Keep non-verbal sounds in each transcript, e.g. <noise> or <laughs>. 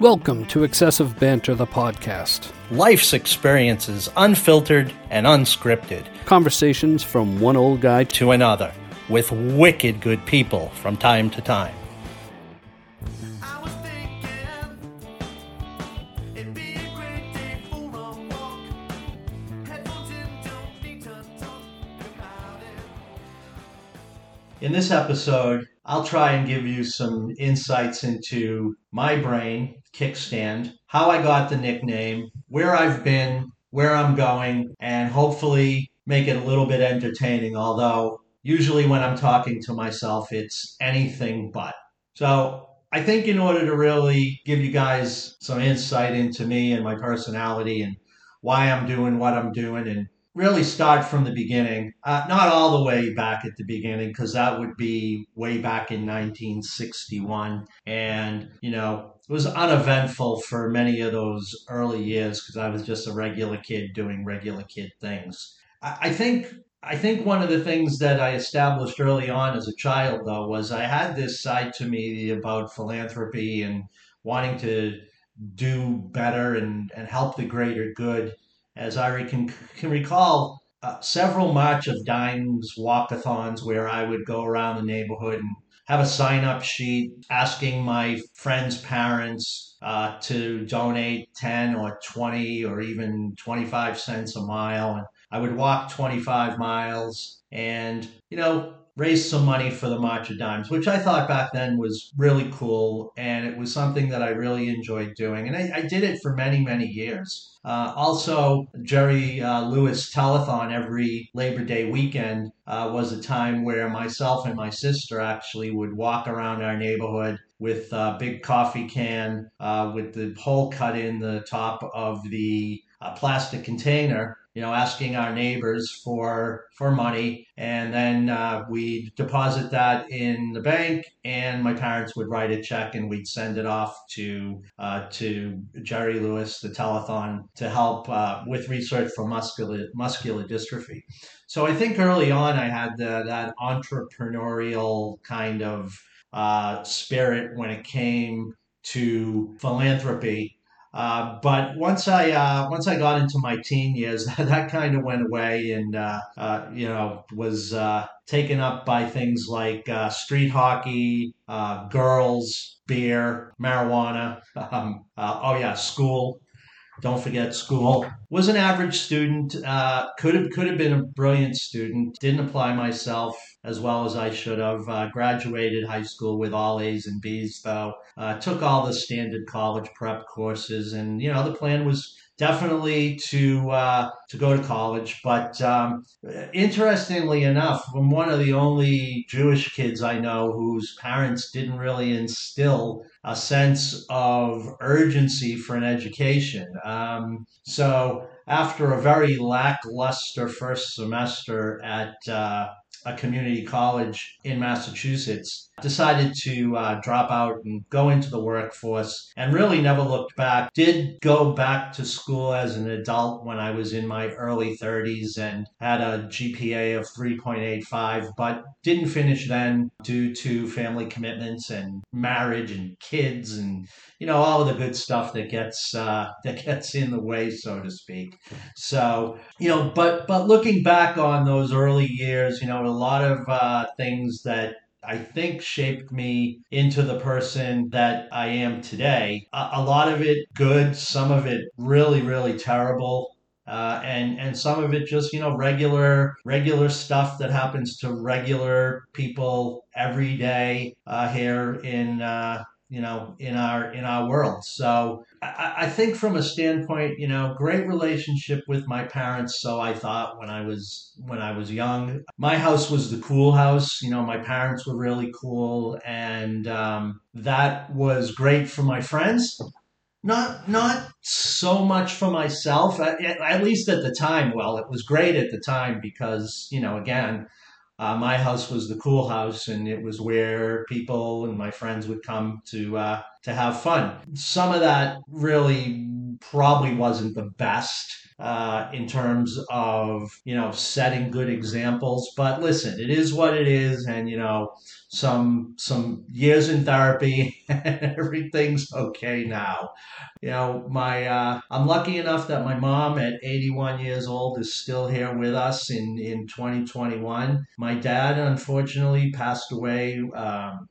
Welcome to Excessive Banter, the podcast. Life's experiences unfiltered and unscripted Conversations from one old guy to to another with wicked good people from time to time. I was thinking it'd be a great day for a walk. Headphones in, don't need to talk about it. In this episode, I'll try and give you some insights into my brain, Kickstand, how I got the nickname, where I've been, where I'm going, and hopefully make it a little bit entertaining, although usually when I'm talking to myself, it's anything but. So I think in order to really give you guys some insight into me and my personality and why I'm doing what I'm doing and really start from the beginning, uh, not all the way back at the beginning, because that would be way back in 1961. And, you know, it was uneventful for many of those early years because I was just a regular kid doing regular kid things. I, I think I think one of the things that I established early on as a child, though, was I had this side to me about philanthropy and wanting to do better and, and help the greater good. As I can, can recall, uh, several March of Dimes walkathons where I would go around the neighborhood and have a sign up sheet asking my friends' parents uh, to donate 10 or 20 or even 25 cents a mile. And I would walk 25 miles and, you know, raise some money for the March of Dimes, which I thought back then was really cool. And it was something that I really enjoyed doing. And I, I did it for many, many years. Uh, also, Jerry uh, Lewis Telethon every Labor Day weekend uh, was a time where myself and my sister actually would walk around our neighborhood with a big coffee can uh, with the hole cut in the top of the uh, plastic container you know, asking our neighbors for for money, and then uh, we'd deposit that in the bank, and my parents would write a check, and we'd send it off to uh, to Jerry Lewis, the telethon, to help uh, with research for muscular muscular dystrophy. So I think early on I had the, that entrepreneurial kind of uh, spirit when it came to philanthropy uh, but once I uh, once I got into my teen years, <laughs> that kind of went away, and uh, uh, you know was uh, taken up by things like street hockey, girls, beer, marijuana. <laughs> Um, oh yeah, school. Don't forget school. Was an average student. Uh, could have could have been a brilliant student. Didn't apply myself as well as I should have. Uh, graduated high school with all A's and B's though. Uh, took all the standard college prep courses, and you know the plan was definitely to uh, to go to college. But um, interestingly enough, I'm one of the only Jewish kids I know whose parents didn't really instill a sense of urgency for an education. Um, so after a very lackluster first semester at uh, a community college in Massachusetts, decided to uh, drop out and go into the workforce and really never looked back. Did go back to school as an adult when I was in my early 30s and had a GPA of 3.85, but didn't finish then due to family commitments and marriage and kids and you know all of the good stuff that gets uh, that gets in the way, so to speak. So you know, but but looking back on those early years, you know, a lot of uh, things that I think shaped me into the person that I am today. A, a lot of it good, some of it really, really terrible. Uh, and and some of it just you know regular regular stuff that happens to regular people every day uh, here in uh, you know in our in our world. So I, I think from a standpoint you know great relationship with my parents so i thought when i was when i was young. My house was the cool house you know my parents were really cool and um, that was great for my friends. Not not so much for myself at, at least at the time. Well it was great at the time because you know again uh, my house was the cool house, and it was where people and my friends would come to uh, to have fun. Some of that really probably wasn't the best uh, in terms of you know setting good examples. But listen, it is what it is, and you know some some years in therapy, <laughs> everything's okay now. You know, my uh, I'm lucky enough that my mom at 81 years old is still here with us in in 2021. My dad unfortunately passed away. Um,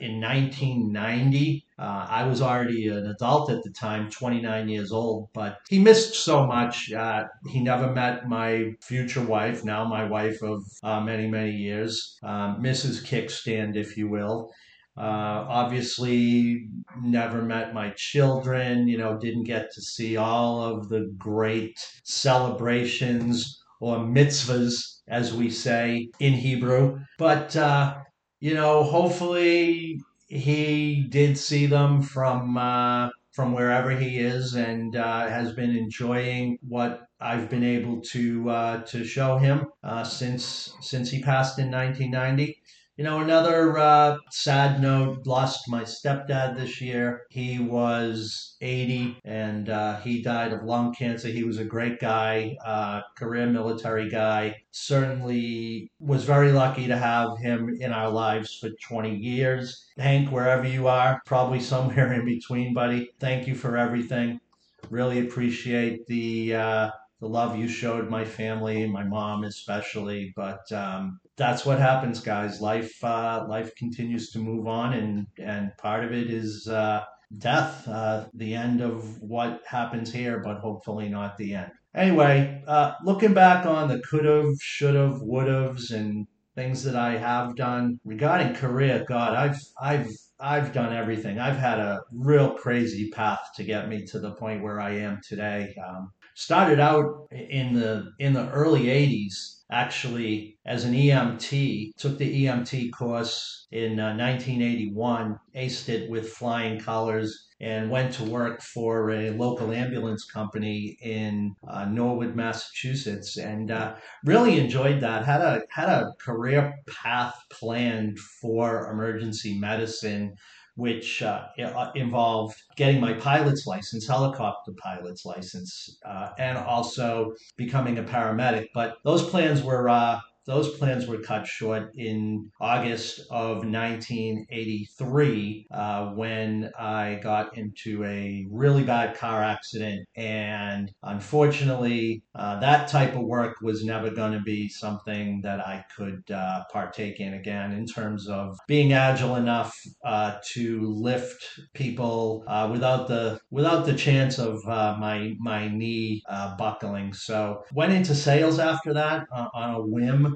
in 1990. Uh, I was already an adult at the time, 29 years old, but he missed so much. Uh, he never met my future wife, now my wife of uh, many, many years, um, Mrs. Kickstand, if you will. Uh, obviously, never met my children, you know, didn't get to see all of the great celebrations or mitzvahs, as we say in Hebrew. But, uh, you know, hopefully he did see them from uh, from wherever he is and uh, has been enjoying what I've been able to uh, to show him uh, since since he passed in 1990. You know, another uh, sad note lost my stepdad this year. He was 80 and uh, he died of lung cancer. He was a great guy, uh, career military guy. Certainly was very lucky to have him in our lives for 20 years. Hank, wherever you are, probably somewhere <laughs> in between, buddy, thank you for everything. Really appreciate the. Uh, the love you showed my family, my mom especially. But um, that's what happens, guys. Life uh, life continues to move on, and and part of it is uh, death, uh, the end of what happens here, but hopefully not the end. Anyway, uh, looking back on the could've, should've, would've's, and things that I have done regarding career, God, I've I've I've done everything. I've had a real crazy path to get me to the point where I am today. Um, started out in the in the early 80s actually as an EMT took the EMT course in uh, 1981 aced it with flying colors and went to work for a local ambulance company in uh, Norwood Massachusetts and uh, really enjoyed that. Had a had a career path planned for emergency medicine which uh, involved getting my pilot's license, helicopter pilot's license, uh, and also becoming a paramedic. But those plans were uh, those plans were cut short in August of 1983 uh, when I got into a really bad car accident. And unfortunately, uh, that type of work was never going to be something that I could uh, partake in again in terms of being agile enough uh, to lift people uh, without the without the chance of uh, my my knee buckling. So went into sales after that on a whim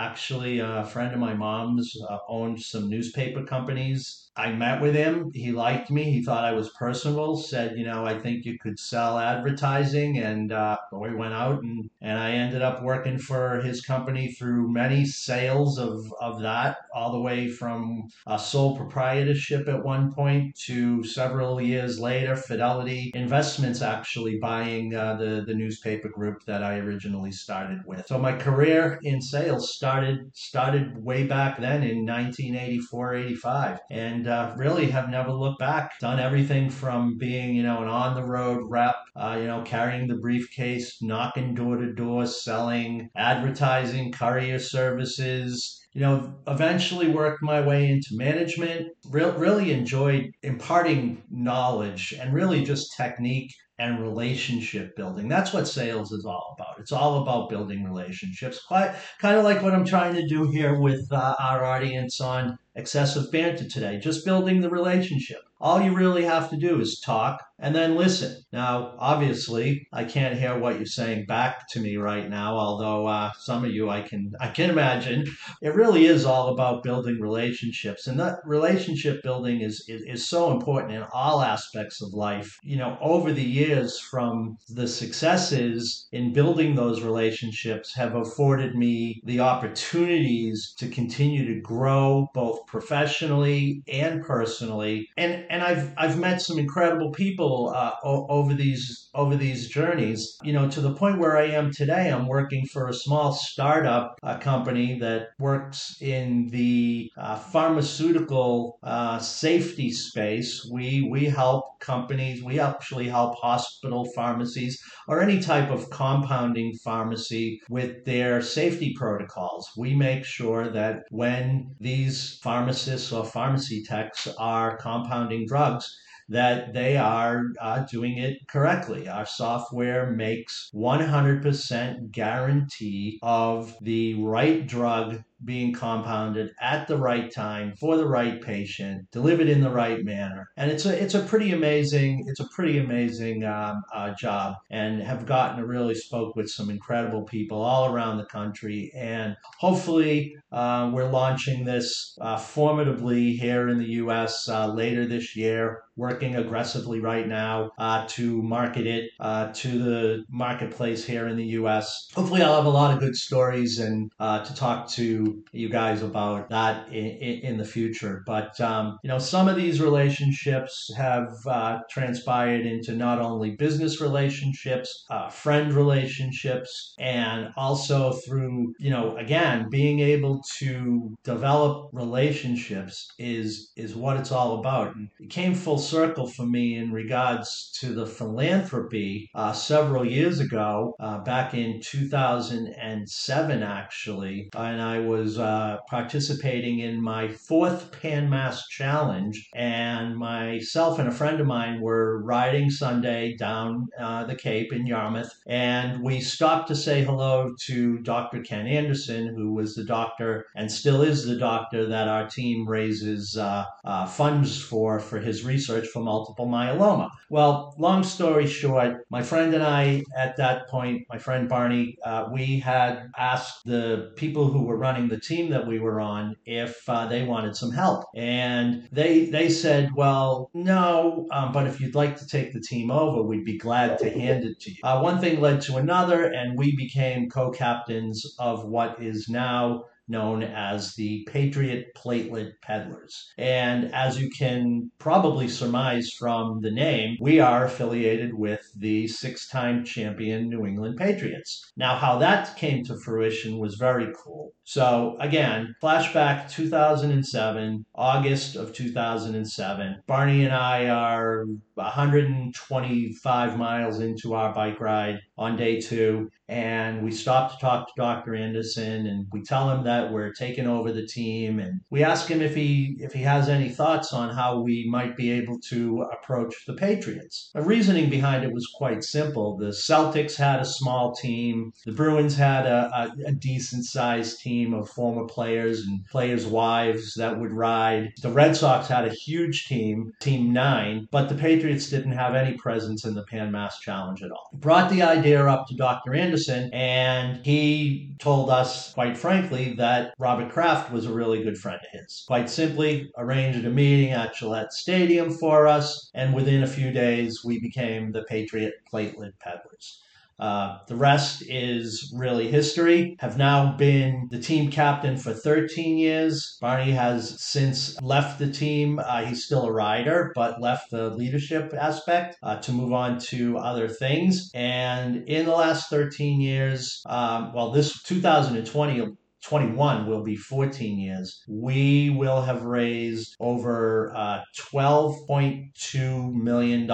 actually a friend of my mom's uh, owned some newspaper companies. I met with him. He liked me. He thought i was personable said you know i think you could sell advertising and uh, we went out and, and i ended up working for his company through many sales of, of that all the way from a sole proprietorship at one point to several years later fidelity investments actually buying uh, the, the newspaper group that i originally started with. So my career in sales started started way back then in 1984 85 and uh, really have never looked back done everything from being you know an on the road rep uh, you know carrying the briefcase knocking door to door selling advertising courier services you know, eventually worked my way into management. Re- really enjoyed imparting knowledge and really just technique and relationship building. That's what sales is all about. It's all about building relationships. Quite kind of like what I'm trying to do here with uh, our audience on excessive banter today. Just building the relationship. All you really have to do is talk and then listen. Now, obviously, I can't hear what you're saying back to me right now, although uh, some of you I can I can imagine. It really is all about building relationships, and that relationship building is, is is so important in all aspects of life. You know, over the years, from the successes in building those relationships, have afforded me the opportunities to continue to grow both professionally and personally, and and I've I've met some incredible people uh, o- over these over these journeys. You know, to the point where I am today, I'm working for a small startup uh, company that works in the uh, pharmaceutical uh, safety space. We we help companies. We actually help hospital pharmacies or any type of compounding pharmacy with their safety protocols. We make sure that when these pharmacists or pharmacy techs are compounding drugs, that they are uh, doing it correctly. Our software makes 100% guarantee of the right drug being compounded at the right time for the right patient, delivered in the right manner, and it's a it's a pretty amazing it's a pretty amazing um, uh, job, and have gotten to really spoke with some incredible people all around the country, and hopefully uh, we're launching this uh, formidably here in the U.S. Uh, later this year. Working aggressively right now uh, to market it uh, to the marketplace here in the U.S. Hopefully, I'll have a lot of good stories and to talk to you guys about that in, in the future. But um, you know, some of these relationships have uh, transpired into not only business relationships, uh, friend relationships, and also through you know, again, being able to develop relationships is is what it's all about. And it came full circle for me in regards to the philanthropy uh, several years ago, uh, back in 2007, actually, and I was uh, participating in my fourth Pan Mass Challenge, and myself and a friend of mine were riding Sunday down uh, the Cape in Yarmouth, and we stopped to say hello to Dr. Ken Anderson, who was the doctor and still is the doctor that our team raises uh, uh, funds for for his research for multiple myeloma. Well, long story short, my friend and I, at that point, my friend Barney, uh, we had asked the people who were running the team that we were on if uh, they wanted some help, and they they said, "Well, no, um, but if you'd like to take the team over, we'd be glad to hand it to you." Uh, one thing led to another, and we became co-captains of what is now known as the Patriot Platelet Peddlers. And as you can probably surmise from the name, we are affiliated with the six time champion New England Patriots. Now, how that came to fruition was very cool. So, again, flashback 2007, August of 2007. Barney and I are 125 miles into our bike ride on day two, and we stop to talk to Dr. Anderson, and we tell him that we're taking over the team, and we ask him if he if he has any thoughts on how we might be able to approach the Patriots. The reasoning behind it was quite simple. The Celtics had a small team, the Bruins had a, a, a decent sized team of former players and players' wives that would ride. The Red Sox had a huge team, Team Nine, but the Patriots didn't have any presence in the Pan Mass Challenge at all. Brought the idea up to Dr. Anderson, and he told us, quite frankly, that Robert Kraft was a really good friend of his. Quite simply, arranged a meeting at Gillette Stadium for us, and within a few days, we became the Patriot Platelet Peddlers. Uh, the rest is really history. Have now been the team captain for 13 years. Barney has since left the team. Uh, he's still a rider, but left the leadership aspect uh, to move on to other things. And in the last 13 years, um, well, this 2020 21 will be 14 years, we will have raised over uh, $12.2 million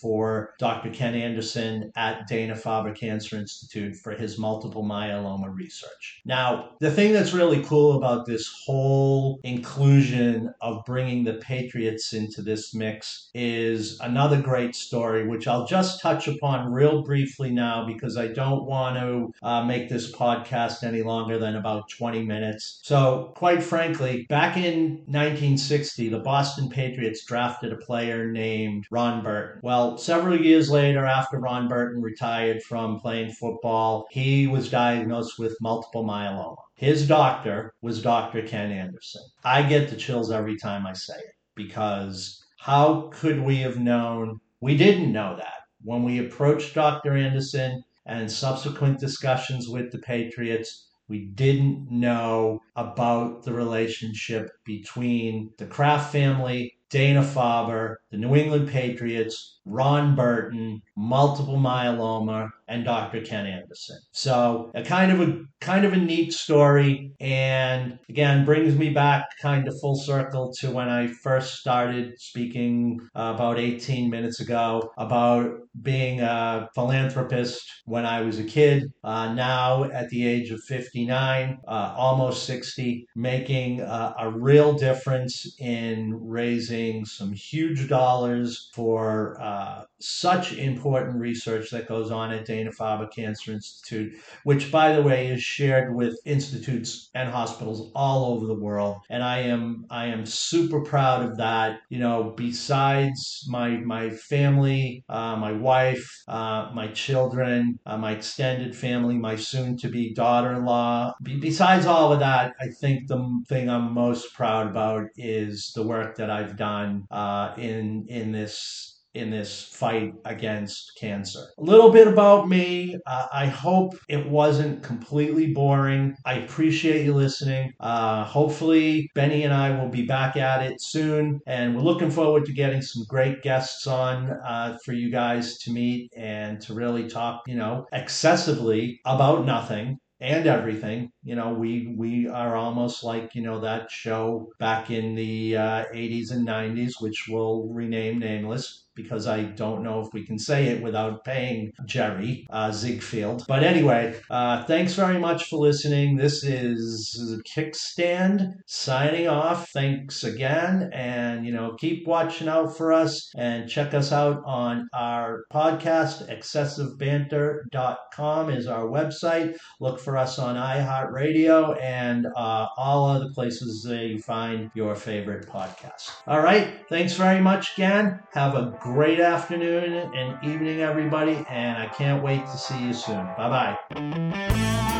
for Dr. Ken Anderson at Dana Farber Cancer Institute for his multiple myeloma research. Now, the thing that's really cool about this whole inclusion of bringing the Patriots into this mix is another great story, which I'll just touch upon real briefly now because I don't want to uh, make this podcast any longer than about 20 minutes. So, quite frankly, back in 1960, the Boston Patriots drafted a player named Ron Burton. Well, several years later, after Ron Burton retired from playing football, he was diagnosed with multiple myeloma. His doctor was Dr. Ken Anderson. I get the chills every time I say it because how could we have known? We didn't know that when we approached Dr. Anderson and subsequent discussions with the Patriots. We didn't know about the relationship between the Kraft family Dana Farber, the New England Patriots, Ron Burton, multiple myeloma, and Dr. Ken Anderson. So a kind of a kind of a neat story, and again brings me back kind of full circle to when I first started speaking uh, about 18 minutes ago about being a philanthropist when I was a kid. Uh, now at the age of 59, uh, almost 60, making uh, a real difference in raising some huge dollars for uh, such important research that goes on at Dana Farber Cancer Institute, which, by the way, is shared with institutes and hospitals all over the world. And I am I am super proud of that. You know, besides my my family, uh, my wife, uh, my children, uh, my extended family, my soon-to-be daughter-in-law. Be- besides all of that, I think the thing I'm most proud about is the work that I've done uh, in in this in this fight against cancer. A little bit about me. Uh, I hope it wasn't completely boring. I appreciate you listening. Uh, hopefully, Benny and I will be back at it soon, and we're looking forward to getting some great guests on uh, for you guys to meet and to really talk, you know, excessively about nothing and everything. You know, we we are almost like you know that show back in the uh, 80s and 90s, which we'll rename nameless because I don't know if we can say it without paying Jerry uh, Ziegfeld. But anyway, uh, thanks very much for listening. This is Kickstand signing off. Thanks again, and you know, keep watching out for us and check us out on our podcast. ExcessiveBanter.com is our website. Look for us on iHeartRadio and uh, all other places that you find your favorite podcast. All right, thanks very much again. Have a great afternoon and evening, everybody, and I can't wait to see you soon. Bye bye.